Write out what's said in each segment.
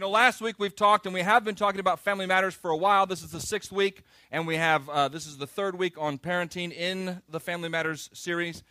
You know, last week we've talked, and we have been talking about family matters for a while. This is the sixth week, and we have uh, this is the third week on parenting in the Family Matters series.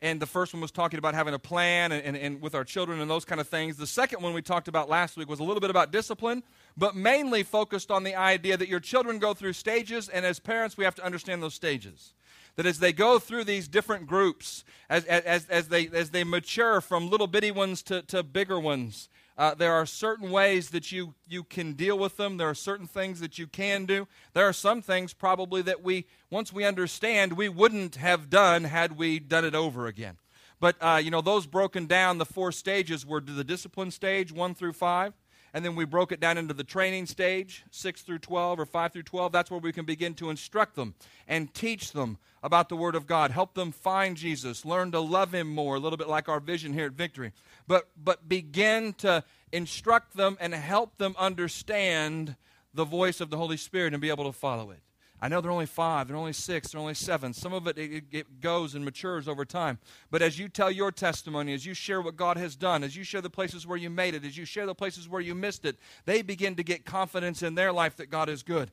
And the first one was talking about having a plan and, and, and with our children and those kind of things. The second one we talked about last week was a little bit about discipline, but mainly focused on the idea that your children go through stages, and as parents, we have to understand those stages that as they go through these different groups, as, as, as, they, as they mature from little bitty ones to, to bigger ones, uh, there are certain ways that you, you can deal with them. There are certain things that you can do. There are some things probably that we, once we understand, we wouldn't have done had we done it over again. But, uh, you know, those broken down, the four stages were the discipline stage, one through five. And then we broke it down into the training stage, 6 through 12 or 5 through 12. That's where we can begin to instruct them and teach them about the Word of God, help them find Jesus, learn to love Him more, a little bit like our vision here at Victory. But, but begin to instruct them and help them understand the voice of the Holy Spirit and be able to follow it. I know they're only five, they're only six, they're only seven. Some of it, it, it, goes and matures over time. But as you tell your testimony, as you share what God has done, as you share the places where you made it, as you share the places where you missed it, they begin to get confidence in their life that God is good.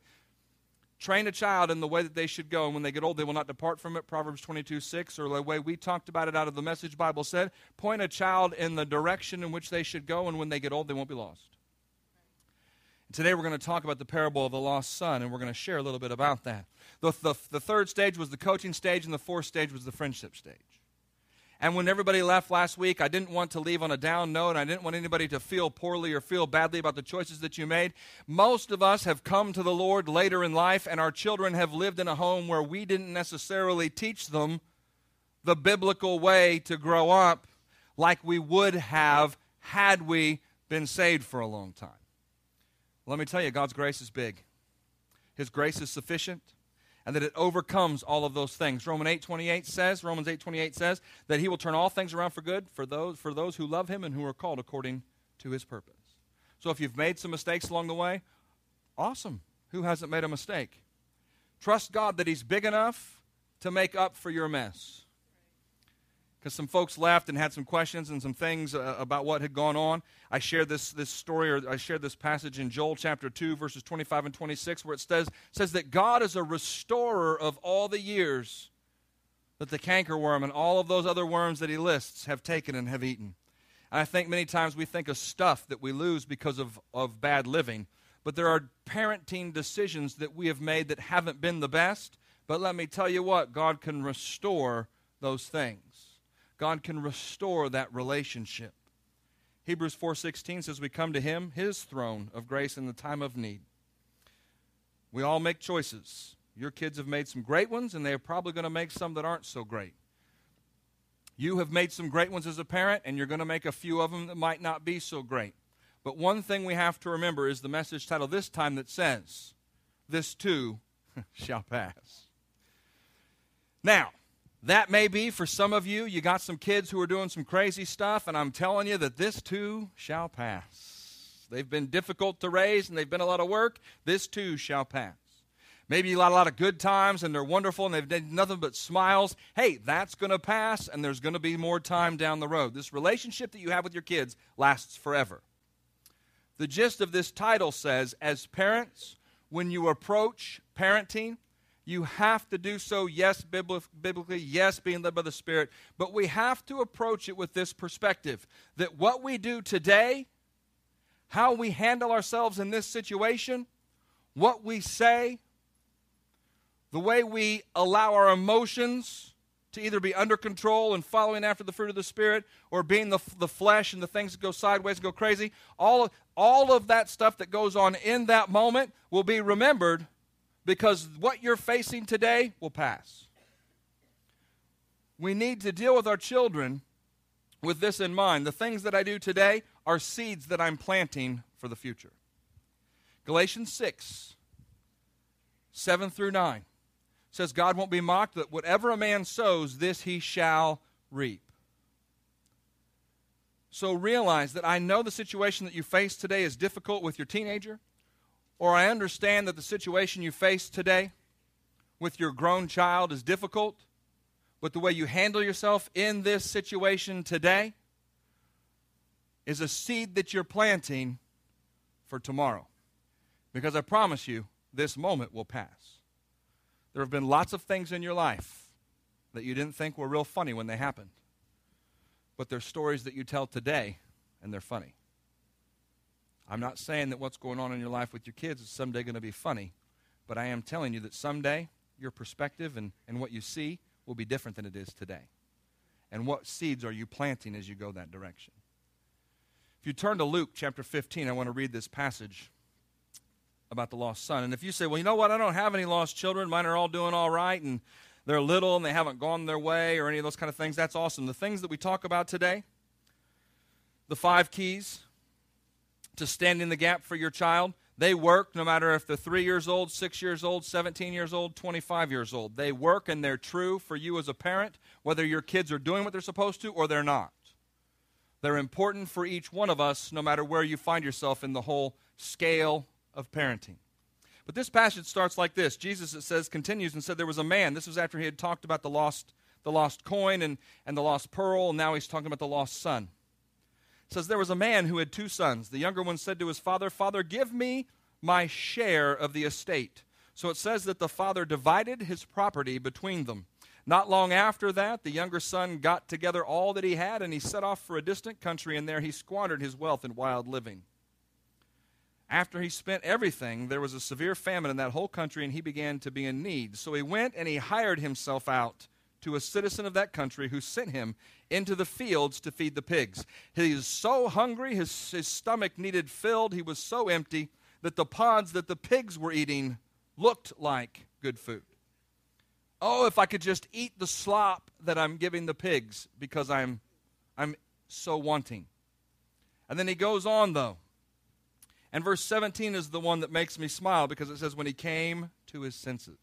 Train a child in the way that they should go, and when they get old, they will not depart from it. Proverbs 22 6, or the way we talked about it out of the Message Bible said, point a child in the direction in which they should go, and when they get old, they won't be lost. Today we're going to talk about the parable of the lost son, and we're going to share a little bit about that. The, the, the, third stage was the coaching stage, and the fourth stage was the friendship stage. And when everybody left last week, I didn't want to leave on a down note. I didn't want anybody to feel poorly or feel badly about the choices that you made. Most of us have come to the Lord later in life, and our children have lived in a home where we didn't necessarily teach them the biblical way to grow up like we would have had we been saved for a long time. Let me tell you, God's grace is big. His grace is sufficient and that it overcomes all of those things. Romans 8:28 says, Romans 8:28 says that he will turn all things around for good for those for those who love him and who are called according to his purpose. So if you've made some mistakes along the way, awesome. Who hasn't made a mistake? Trust God that he's big enough to make up for your mess because some folks left and had some questions and some things uh, about what had gone on. I shared this, this story, or I shared this passage in Joel chapter 2, verses 25 and 26, where it says, says that God is a restorer of all the years that the cankerworm and all of those other worms that he lists have taken and have eaten. And I think many times we think of stuff that we lose because of, of bad living, but there are parenting decisions that we have made that haven't been the best. But let me tell you what, God can restore those things. God can restore that relationship. Hebrews 4:16 says we come to him, his throne of grace in the time of need. We all make choices. Your kids have made some great ones and they're probably going to make some that aren't so great. You have made some great ones as a parent and you're going to make a few of them that might not be so great. But one thing we have to remember is the message title this time that says, This too shall pass. Now, that may be for some of you. You got some kids who are doing some crazy stuff, and I'm telling you that this too shall pass. They've been difficult to raise and they've been a lot of work. This too shall pass. Maybe you got a lot of good times and they're wonderful and they've done nothing but smiles. Hey, that's going to pass and there's going to be more time down the road. This relationship that you have with your kids lasts forever. The gist of this title says, as parents, when you approach parenting, you have to do so, yes, biblically, yes, being led by the Spirit, but we have to approach it with this perspective that what we do today, how we handle ourselves in this situation, what we say, the way we allow our emotions to either be under control and following after the fruit of the Spirit or being the, the flesh and the things that go sideways and go crazy, all of, all of that stuff that goes on in that moment will be remembered because what you're facing today will pass. We need to deal with our children with this in mind. The things that I do today are seeds that I'm planting for the future. Galatians 6, 7 through 9 says, God won't be mocked, that whatever a man sows, this he shall reap. So realize that I know the situation that you face today is difficult with your teenager or I understand that the situation you face today with your grown child is difficult, but the way you handle yourself in this situation today is a seed that you're planting for tomorrow. Because I promise you, this moment will pass. There have been lots of things in your life that you didn't think were real funny when they happened. But they're stories that you tell today, and they're funny. I'm not saying that what's going on in your life with your kids is someday going to be funny, but I am telling you that someday your perspective and, and what you see will be different than it is today. And what seeds are you planting as you go that direction? If you turn to Luke chapter 15, I want to read this passage about the lost son. And if you say, well, you know what, I don't have any lost children, mine are all doing all right, and they're little and they haven't gone their way or any of those kind of things, that's awesome. The things that we talk about today, the five keys to stand in the gap for your child, they work no matter if they're three years old, six years old, 17 years old, 25 years old. They work and they're true for you as a parent, whether your kids are doing what they're supposed to or they're not. They're important for each one of us, no matter where you find yourself in the whole scale of parenting. But this passage starts like this. Jesus, it says, continues and said, There was a man. This was after he had talked about the lost, the lost coin and, and the lost pearl, and now he's talking about the lost son says there was a man who had two sons. The younger one said to his father, Father, give me my share of the estate. So it says that the father divided his property between them. Not long after that, the younger son got together all that he had and he set off for a distant country, and there he squandered his wealth in wild living. After he spent everything, there was a severe famine in that whole country, and he began to be in need. So he went and he hired himself out to a citizen of that country who sent him into the fields to feed the pigs. He was so hungry, his, his stomach needed filled, he was so empty that the pods that the pigs were eating looked like good food. Oh, if I could just eat the slop that I'm giving the pigs because I'm, I'm so wanting. And then he goes on, though. And verse 17 is the one that makes me smile because it says, When he came to his senses.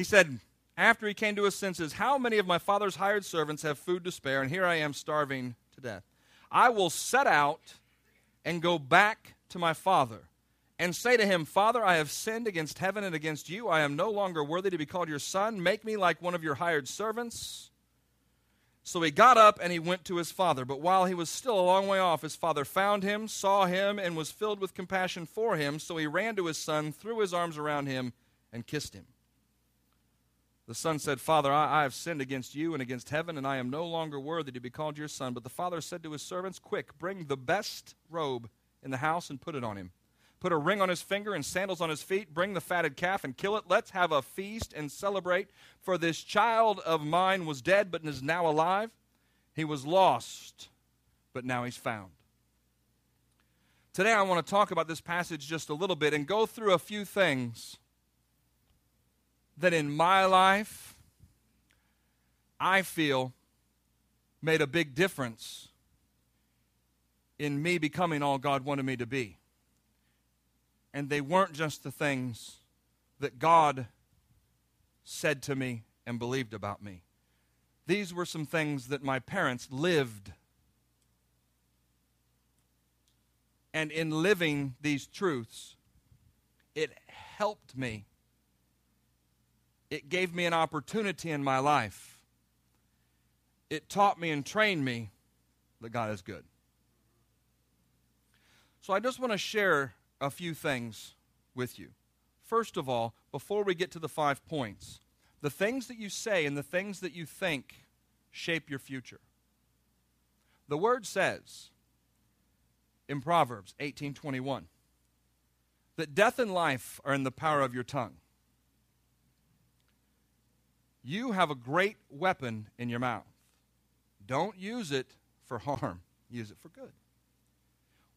He said, after he came to his senses, How many of my father's hired servants have food to spare, and here I am starving to death? I will set out and go back to my father and say to him, Father, I have sinned against heaven and against you. I am no longer worthy to be called your son. Make me like one of your hired servants. So he got up and he went to his father. But while he was still a long way off, his father found him, saw him, and was filled with compassion for him. So he ran to his son, threw his arms around him, and kissed him. The son said, Father, I, I, have sinned against you and against heaven, and I am no longer worthy to be called your son. But the father said to his servants, Quick, bring the best robe in the house and put it on him. Put a ring on his finger and sandals on his feet. Bring the fatted calf and kill it. Let's have a feast and celebrate. For this child of mine was dead, but is now alive. He was lost, but now he's found. Today, I want to talk about this passage just a little bit and go through a few things that in my life, I feel made a big difference in me becoming all God wanted me to be. And they weren't just the things that God said to me and believed about me. These were some things that my parents lived. And in living these truths, it helped me it gave me an opportunity in my life. It taught me and trained me that God is good. So I just want to share a few things with you. First of all, before we get to the five points, the things that you say and the things that you think shape your future. The word says in Proverbs 18:21 that death and life are in the power of your tongue. You have a great weapon in your mouth. Don't use it for harm, use it for good.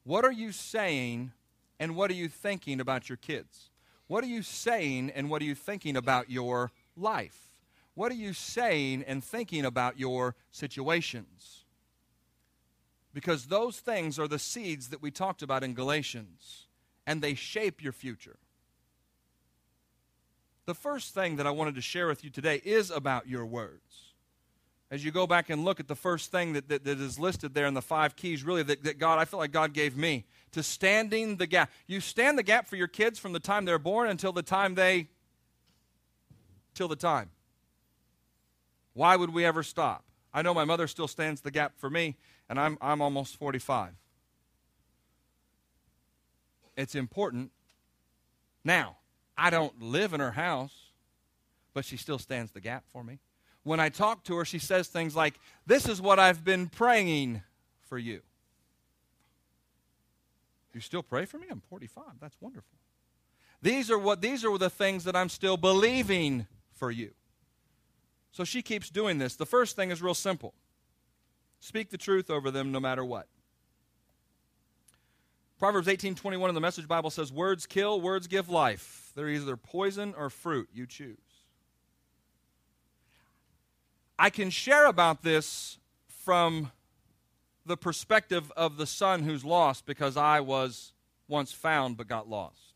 What are you saying and what are you thinking about your kids? What are you saying and what are you thinking about your life? What are you saying and thinking about your situations? Because those things are the seeds that we talked about in Galatians, and they shape your future. The first thing that I wanted to share with you today is about your words. As you go back and look at the first thing that, that, that is listed there in the five keys, really, that, that God, I feel like God gave me to standing the gap. You stand the gap for your kids from the time they're born until the time they, till the time. Why would we ever stop? I know my mother still stands the gap for me, and I'm, I'm almost 45. it's important. Now, I don't live in her house, but she still stands the gap for me. When I talk to her, she says things like, This is what I've been praying for you. You still pray for me? I'm 45. That's wonderful. These are what these are the things that I'm still believing for you. So she keeps doing this. The first thing is real simple. Speak the truth over them no matter what. Proverbs 18:21 in the Message Bible says words kill, words give life. They're either poison or fruit, you choose. I can share about this from the perspective of the son who's lost because I was once found but got lost.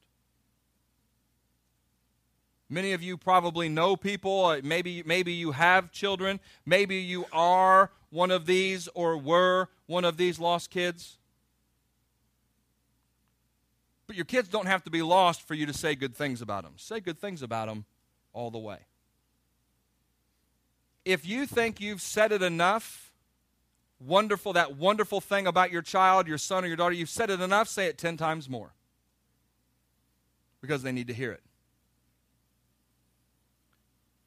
Many of you probably know people, uh, maybe, maybe you have children, maybe you are one of these or were one of these lost kids. But your kids don't have to be lost for you to say good things about them. Say good things about them all the way. If you think you've said it enough, wonderful, that wonderful thing about your child, your son or your daughter, you've said it enough, say it 10 times more. Because they need to hear it.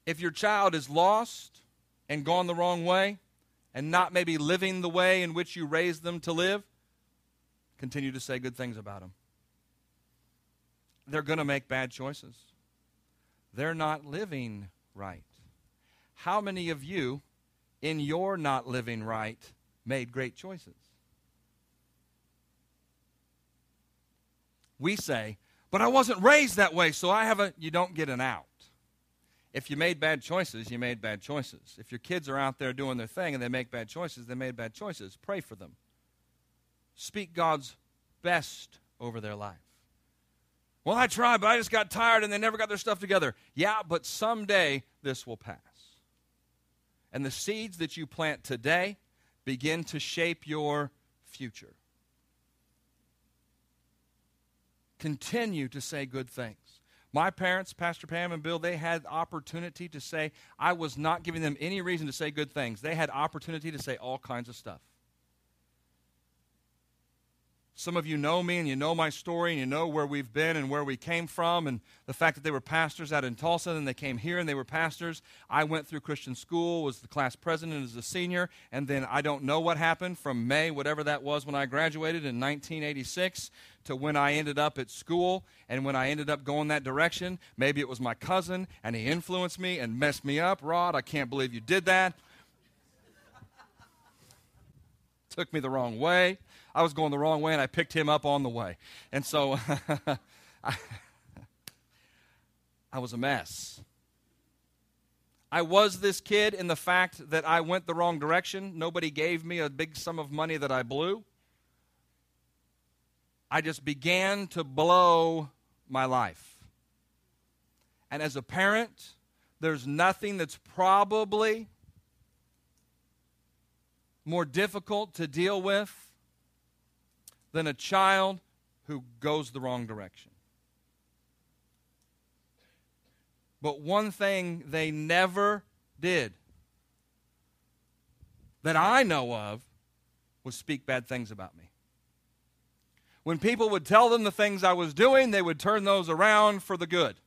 If your child is lost and gone the wrong way and not maybe living the way in which you raised them to live, continue to say good things about them. They're going to make bad choices. They're not living right. How many of you, in your not living right, made great choices. We say, but I wasn't raised that way, so I haven't, you don't get an out. If you made bad choices, you made bad choices. If your kids are out there doing their thing and they make bad choices, they made bad choices. Pray for them. Speak God's best over their life. Well, I tried, but I just got tired and they never got their stuff together. Yeah, but someday this will pass. And the seeds that you plant today begin to shape your future. Continue to say good things. My parents, Pastor Pam and Bill, they had opportunity to say, I was not giving them any reason to say good things. They had opportunity to say all kinds of stuff. Some of you know me and you know my story and you know where we've been and where we came from and the fact that they were pastors out in Tulsa and they came here and they were pastors. I went through Christian school, was the class president as a senior, and then I don't know what happened from May, whatever that was when I graduated in 1986 to when I ended up at school and when I ended up going that direction. Maybe it was my cousin and he influenced me and messed me up. Rod, I can't believe you did that. Took me the wrong way. I was going the wrong way and I picked him up on the way. And so I, I was a mess. I was this kid in the fact that I went the wrong direction. Nobody gave me a big sum of money that I blew. I just began to blow my life. And as a parent, there's nothing that's probably more difficult to deal with than a child who goes the wrong direction. But one thing they never did that I know of was speak bad things about me. When people would tell them the things I was doing, they would turn those around for the good.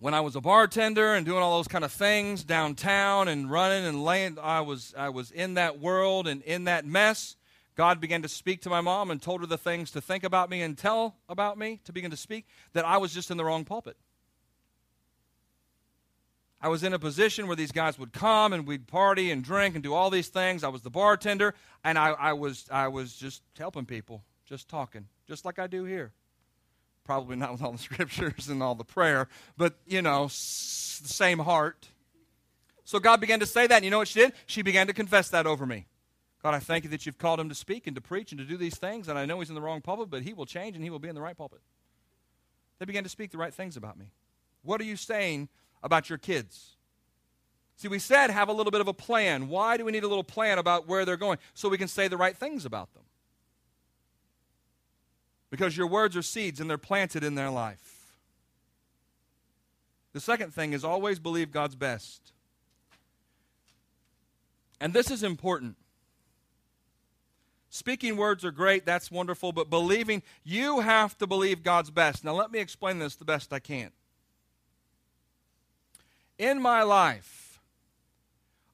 When I was a bartender and doing all those kind of things downtown and running and laying, I was, I was in that world and in that mess. God began to speak to my mom and told her the things to think about me and tell about me, to begin to speak, that I was just in the wrong pulpit. I was in a position where these guys would come and we'd party and drink and do all these things. I was the bartender, and I, I, was, I was just helping people, just talking, just like I do here. Probably not with all the scriptures and all the prayer, but, you know, s- the same heart. So God began to say that, and you know what she did? She began to confess that over me. God, I thank you that you've called him to speak and to preach and to do these things, and I know he's in the wrong pulpit, but he will change and he will be in the right pulpit. They began to speak the right things about me. What are you saying about your kids? See, we said have a little bit of a plan. Why do we need a little plan about where they're going? So we can say the right things about them because your words are seeds and they're planted in their life. The second thing is always believe God's best. And this is important. Speaking words are great, that's wonderful, but believing, you have to believe God's best. Now, let me explain this the best I can. In my life,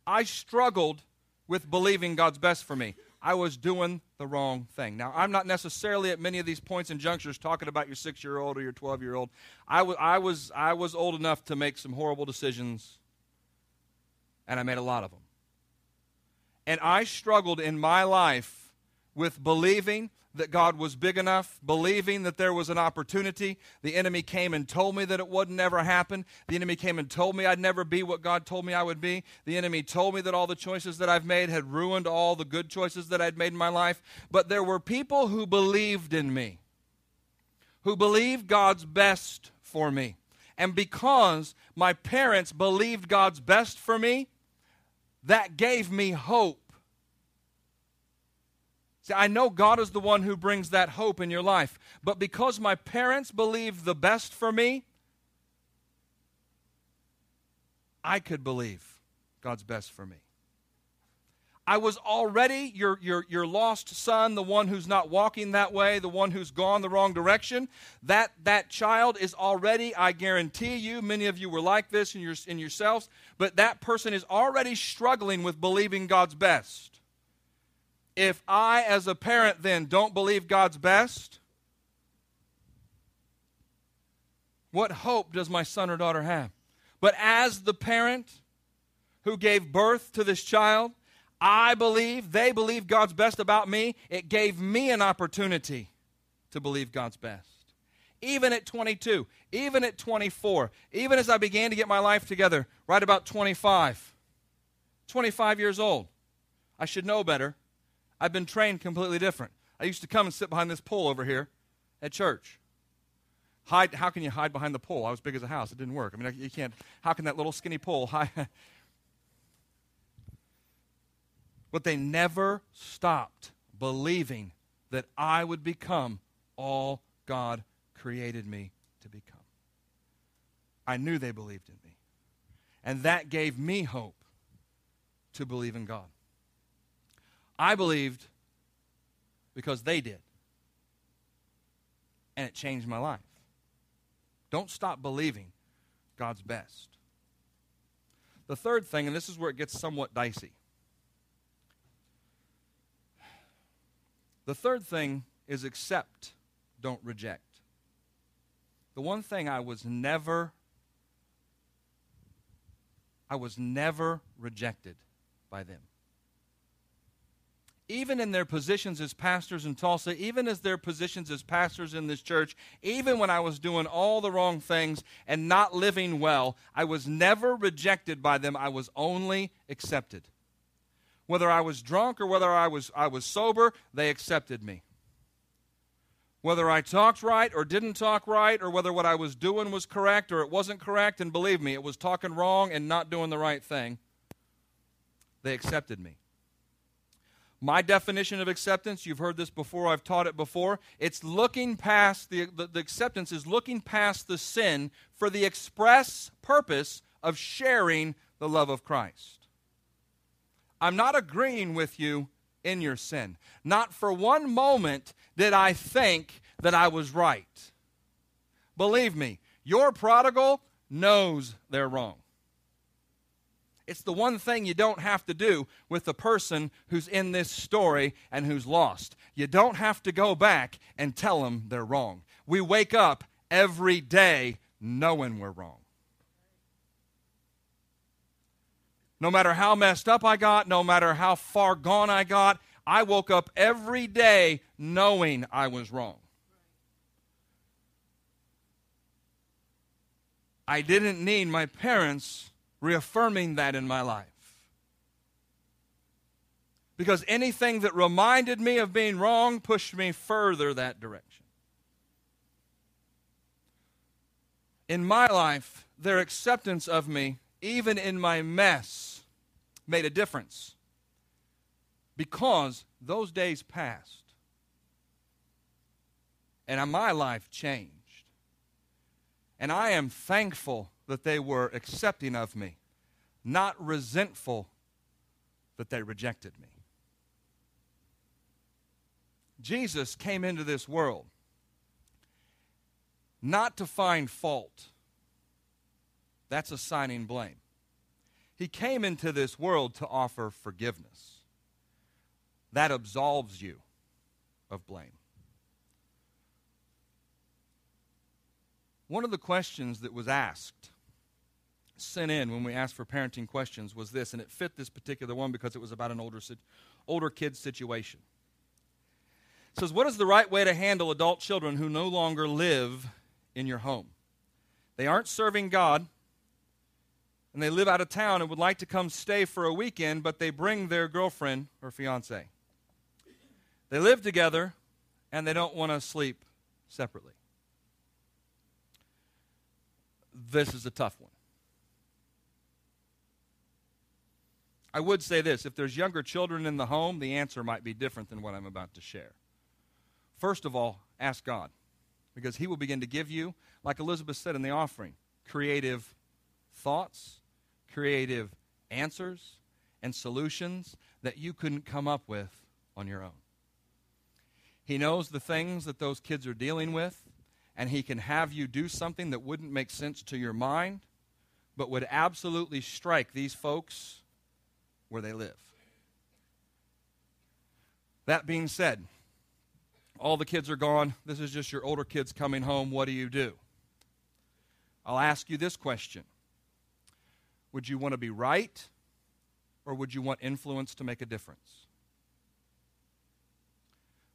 I struggled with believing God's best for me. I was doing the wrong thing. Now, I'm not necessarily at many of these points and junctures talking about your six year old or your 12 year old. I, w- I, was, I was old enough to make some horrible decisions, and I made a lot of them. And I struggled in my life with believing that God was big enough, believing that there was an opportunity. The enemy came and told me that it would never happen. The enemy came and told me I'd never be what God told me I would be. The enemy told me that all the choices that I've made had ruined all the good choices that I'd made in my life. But there were people who believed in me, who believed God's best for me. And because my parents believed God's best for me, that gave me hope See, I know God is the one who brings that hope in your life, but because my parents believed the best for me, I could believe God's best for me. I was already your, your, your lost son, the one who's not walking that way, the one who's gone the wrong direction. That, that child is already, I guarantee you, many of you were like this in, your, in yourselves, but that person is already struggling with believing God's best if I, as a parent, then don't believe God's best, what hope does my son or daughter have? But as the parent who gave birth to this child, I believe, they believe God's best about me. It gave me an opportunity to believe God's best. Even at 22, even at 24, even as I began to get my life together, right about 25, 25 years old, I should know better. I've been trained completely different. I used to come and sit behind this pole over here at church. Hide, how can you hide behind the pole? I was big as a house. It didn't work. I mean, you can't. How can that little skinny pole hide? but they never stopped believing that I would become all God created me to become. I knew they believed in me. And that gave me hope to believe in God. I believed because they did. And it changed my life. Don't stop believing God's best. The third thing, and this is where it gets somewhat dicey. The third thing is accept, don't reject. The one thing I was never I was never rejected by them even in their positions as pastors in Tulsa, even as their positions as pastors in this church, even when I was doing all the wrong things and not living well, I was never rejected by them. I was only accepted. Whether I was drunk or whether I was, I was sober, they accepted me. Whether I talked right or didn't talk right, or whether what I was doing was correct or it wasn't correct, and believe me, it was talking wrong and not doing the right thing, they accepted me. My definition of acceptance, you've heard this before, I've taught it before. It's looking past, the, the, the, acceptance is looking past the sin for the express purpose of sharing the love of Christ. I'm not agreeing with you in your sin. Not for one moment did I think that I was right. Believe me, your prodigal knows they're wrong. It's the one thing you don't have to do with the person who's in this story and who's lost. You don't have to go back and tell them they're wrong. We wake up every day knowing we're wrong. No matter how messed up I got, no matter how far gone I got, I woke up every day knowing I was wrong. I didn't need my parents reaffirming that in my life. Because anything that reminded me of being wrong pushed me further that direction. In my life, their acceptance of me, even in my mess, made a difference. Because those days passed. And my life changed. And I am thankful that they were accepting of me, not resentful that they rejected me. Jesus came into this world not to find fault. That's assigning blame. He came into this world to offer forgiveness. That absolves you of blame. One of the questions that was asked, sent in when we asked for parenting questions, was this, and it fit this particular one because it was about an older, older kid situation. It says, What is the right way to handle adult children who no longer live in your home? They aren't serving God, and they live out of town and would like to come stay for a weekend, but they bring their girlfriend or fiance. They live together, and they don't want to sleep separately. this is a tough one. I would say this if there's younger children in the home, the answer might be different than what I'm about to share. First of all, ask God, because He will begin to give you, like Elizabeth said in the offering, creative thoughts, creative answers, and solutions that you couldn't come up with on your own. He knows the things that those kids are dealing with and he can have you do something that wouldn't make sense to your mind, but would absolutely strike these folks where they live. That being said, all the kids are gone. This is just your older kids coming home. What do you do? I'll ask you this question Would you want to be right, or would you want influence to make a difference?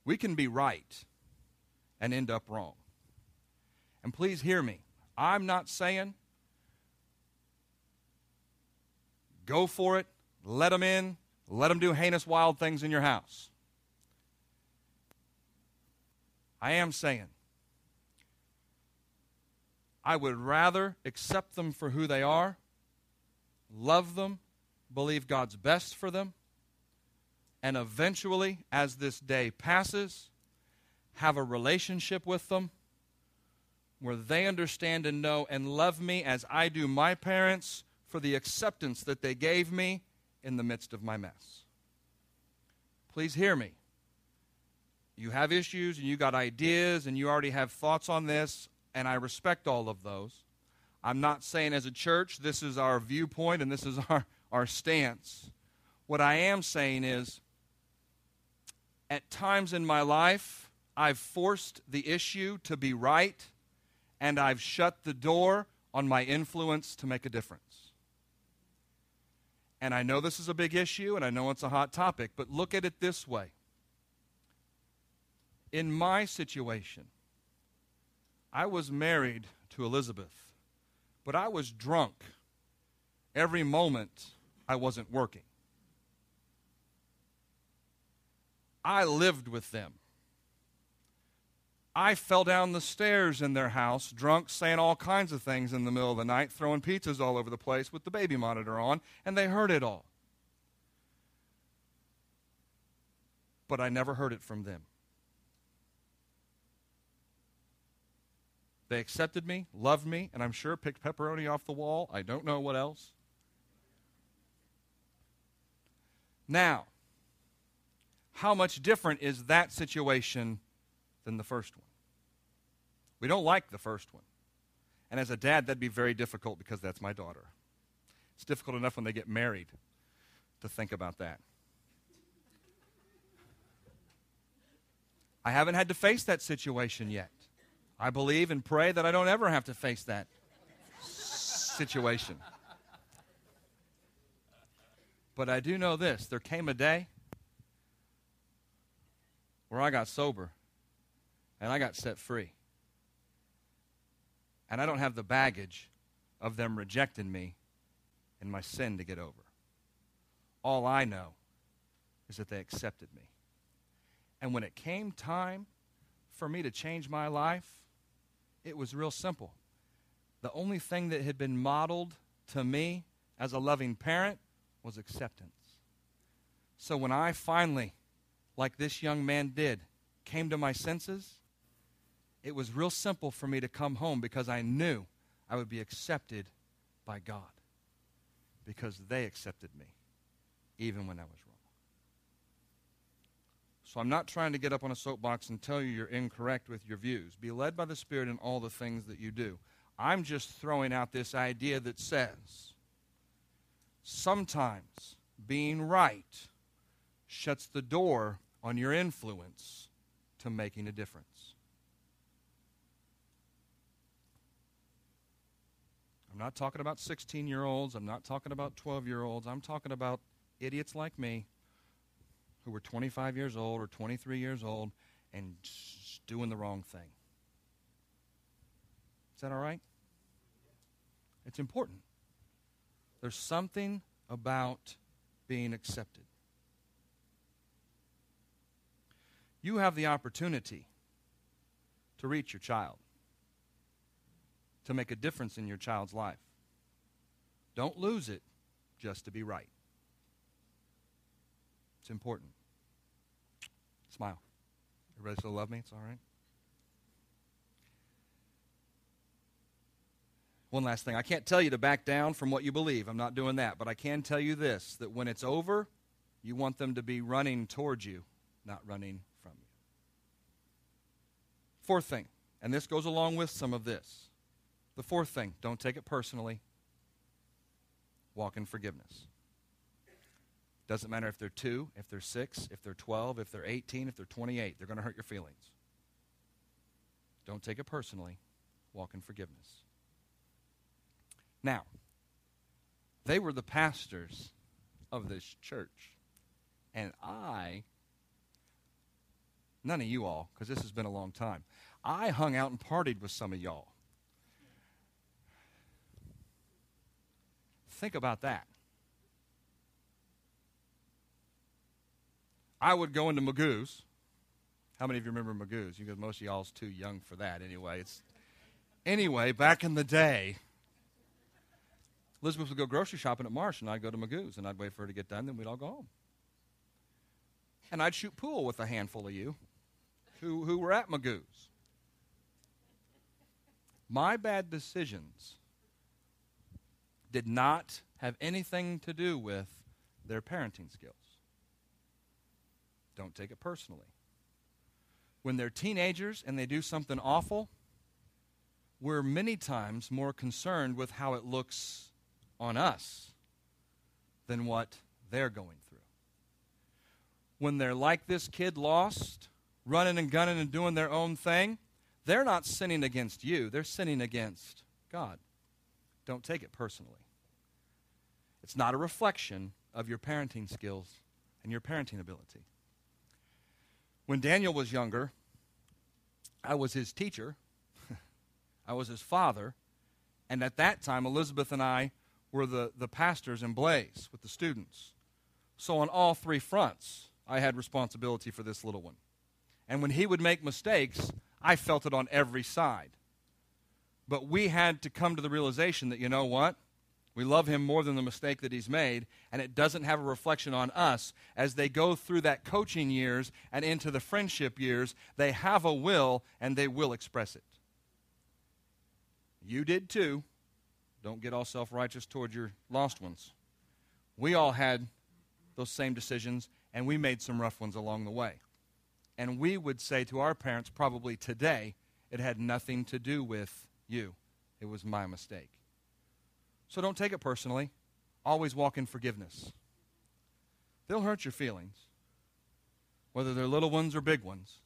We can be right and end up wrong. And please hear me. I'm not saying go for it, let them in, let them do heinous, wild things in your house. I am saying I would rather accept them for who they are, love them, believe God's best for them, and eventually, as this day passes, have a relationship with them where they understand and know and love me as I do my parents for the acceptance that they gave me in the midst of my mess. Please hear me. You have issues and you got ideas and you already have thoughts on this, and I respect all of those. I'm not saying as a church this is our viewpoint and this is our, our stance. What I am saying is, at times in my life, I've forced the issue to be right and I've shut the door on my influence to make a difference. And I know this is a big issue and I know it's a hot topic, but look at it this way. In my situation, I was married to Elizabeth, but I was drunk every moment I wasn't working. I lived with them. I fell down the stairs in their house, drunk, saying all kinds of things in the middle of the night, throwing pizzas all over the place with the baby monitor on, and they heard it all. But I never heard it from them. They accepted me, loved me, and I'm sure picked pepperoni off the wall. I don't know what else. Now, how much different is that situation than the first one. We don't like the first one. And as a dad, that'd be very difficult because that's my daughter. It's difficult enough when they get married to think about that. I haven't had to face that situation yet. I believe and pray that I don't ever have to face that situation. But I do know this there came a day where I got sober and I got set free. And I don't have the baggage of them rejecting me and my sin to get over. All I know is that they accepted me. And when it came time for me to change my life, it was real simple. The only thing that had been modeled to me as a loving parent was acceptance. So when I finally, like this young man did, came to my senses, it was real simple for me to come home because I knew I would be accepted by God because they accepted me even when I was wrong. So I'm not trying to get up on a soapbox and tell you you're incorrect with your views. Be led by the Spirit in all the things that you do. I'm just throwing out this idea that says sometimes being right shuts the door on your influence to making a difference. I'm not talking about 16 year olds. I'm not talking about 12 year olds. I'm talking about idiots like me who were 25 years old or 23 years old and doing the wrong thing. Is that all right? It's important. There's something about being accepted. You have the opportunity to reach your child, to make a difference in your child's life. Don't lose it just to be right. It's important. Smile. Everybody still love me? It's all right. One last thing. I can't tell you to back down from what you believe. I'm not doing that. But I can tell you this that when it's over, you want them to be running towards you, not running from you. Fourth thing, and this goes along with some of this. The fourth thing, don't take it personally. Walk in forgiveness. Doesn't matter if they're two, if they're six, if they're 12, if they're 18, if they're 28. They're going to hurt your feelings. Don't take it personally. Walk in forgiveness. Now, they were the pastors of this church. And I, none of you all, because this has been a long time, I hung out and partied with some of y'all. Think about that. I would go into Magoo's. How many of you remember Magoo's? Because most of y'all's too young for that anyway. It's, anyway, back in the day, Elizabeth would go grocery shopping at Marsh, and I'd go to Magoo's, and I'd wait for her to get done, then we'd all go home. And I'd shoot pool with a handful of you who, who were at Magoo's. My bad decisions did not have anything to do with their parenting skills. Don't take it personally. When they're teenagers and they do something awful, we're many times more concerned with how it looks on us than what they're going through. When they're like this kid lost, running and gunning and doing their own thing, they're not sinning against you, they're sinning against God. Don't take it personally. It's not a reflection of your parenting skills and your parenting ability. When Daniel was younger, I was his teacher, I was his father, and at that time, Elizabeth and I were the, the pastors in Blaze with the students. So, on all three fronts, I had responsibility for this little one. And when he would make mistakes, I felt it on every side. But we had to come to the realization that, you know what? We love him more than the mistake that he's made, and it doesn't have a reflection on us. As they go through that coaching years and into the friendship years, they have a will and they will express it. You did too. Don't get all self righteous toward your lost ones. We all had those same decisions, and we made some rough ones along the way. And we would say to our parents, probably today, it had nothing to do with you, it was my mistake. So don't take it personally. Always walk in forgiveness. They'll hurt your feelings, whether they're little ones or big ones.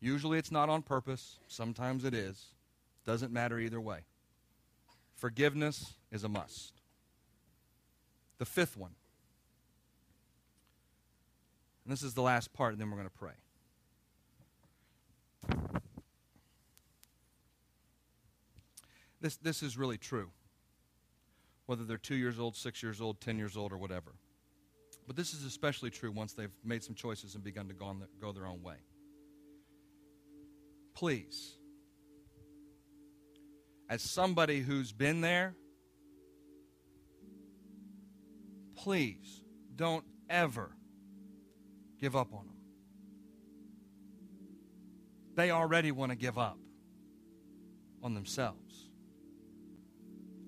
Usually it's not on purpose, sometimes it is. Doesn't matter either way. Forgiveness is a must. The fifth one, and this is the last part, and then we're going to pray. This, this is really true whether they're two years old, six years old, 10 years old, or whatever. But this is especially true once they've made some choices and begun to go, the, go their own way. Please, as somebody who's been there, please don't ever give up on them. They already want to give up on themselves.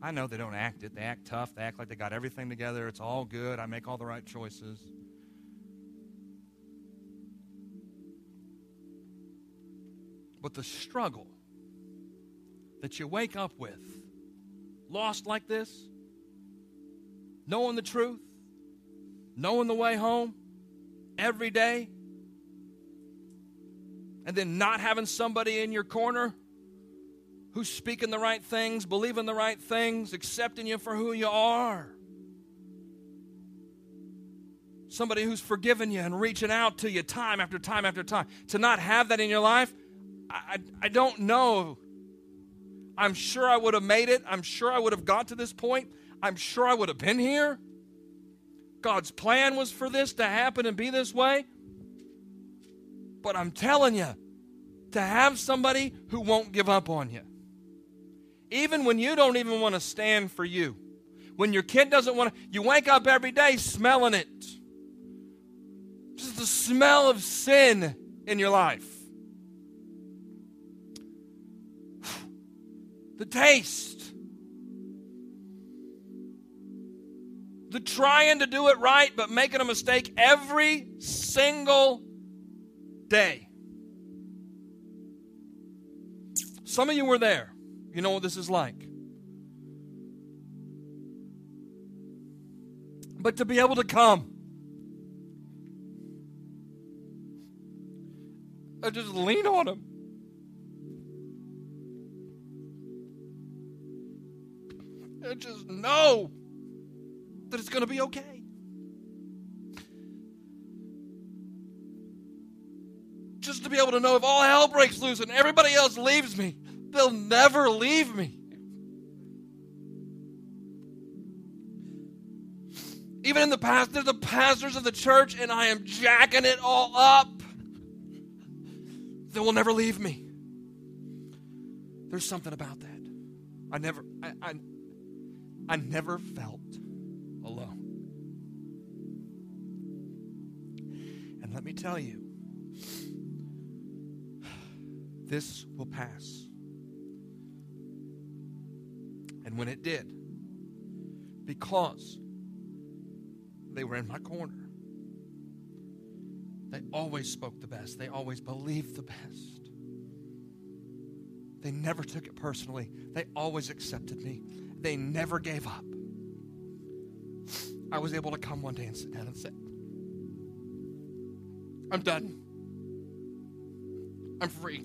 I know they don't act it. They act tough. They act like they got everything together. It's all good. I make all the right choices. But the struggle that you wake up with, lost like this, knowing the truth, knowing the way home every day, and then not having somebody in your corner who's speaking the right things, believing the right things, accepting you for who you are. Somebody who's forgiven you and reaching out to you time after time after time. To not have that in your life, I, I, I don't know. I'm sure I would have made it. I'm sure I would have got to this point. I'm sure I would have been here. God's plan was for this to happen and be this way. But I'm telling you, to have somebody who won't give up on you, even when you don't even want to stand for you, when your kid doesn't want to, you wake up every day smelling it. Just the smell of sin in your life. The taste. The trying to do it right, but making a mistake every single day. Some of you were there. You know what this is like. But to be able to come and just lean on Him. And just know that it's going to be okay. Just to be able to know if all hell breaks loose and everybody else leaves me, they'll never leave me. Even in the past, they're the pastors of the church, and I am jacking it all up. They will never leave me. There's something about that. I never, I, I, I never felt alone. And let me tell you, this will pass. And when it did, because they were in my corner, they always spoke the best. They always believed the best. They never took it personally. They always accepted me. They never gave up. I was able to come one day and sit down and say, I'm done. I'm free.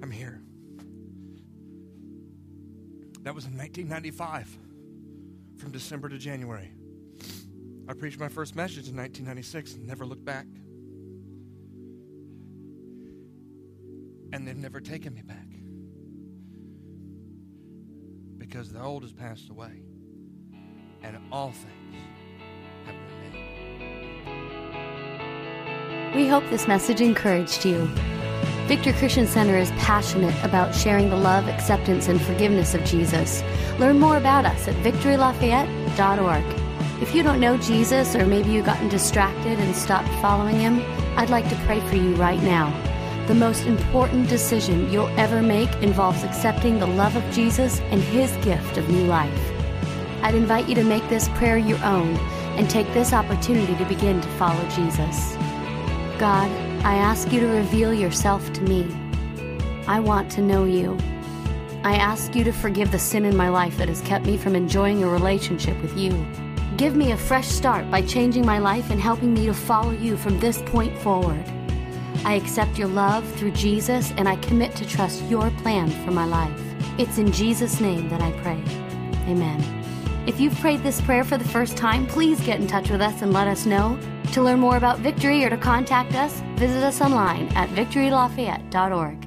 I'm here. That was in 1995, from December to January. I preached my first message in 1996 and never looked back. And they've never taken me back because the old has passed away and all things have been made. We hope this message encouraged you. Victory Christian Center is passionate about sharing the love, acceptance, and forgiveness of Jesus. Learn more about us at victorylafayette.org. If you don't know Jesus, or maybe you've gotten distracted and stopped following him, I'd like to pray for you right now. The most important decision you'll ever make involves accepting the love of Jesus and his gift of new life. I'd invite you to make this prayer your own and take this opportunity to begin to follow Jesus. God, I ask you to reveal yourself to me. I want to know you. I ask you to forgive the sin in my life that has kept me from enjoying a relationship with you. Give me a fresh start by changing my life and helping me to follow you from this point forward. I accept your love through Jesus and I commit to trust your plan for my life. It's in Jesus' name that I pray. Amen. If you've prayed this prayer for the first time, please get in touch with us and let us know. To learn more about Victory or to contact us, visit us online at victorylafayette.org.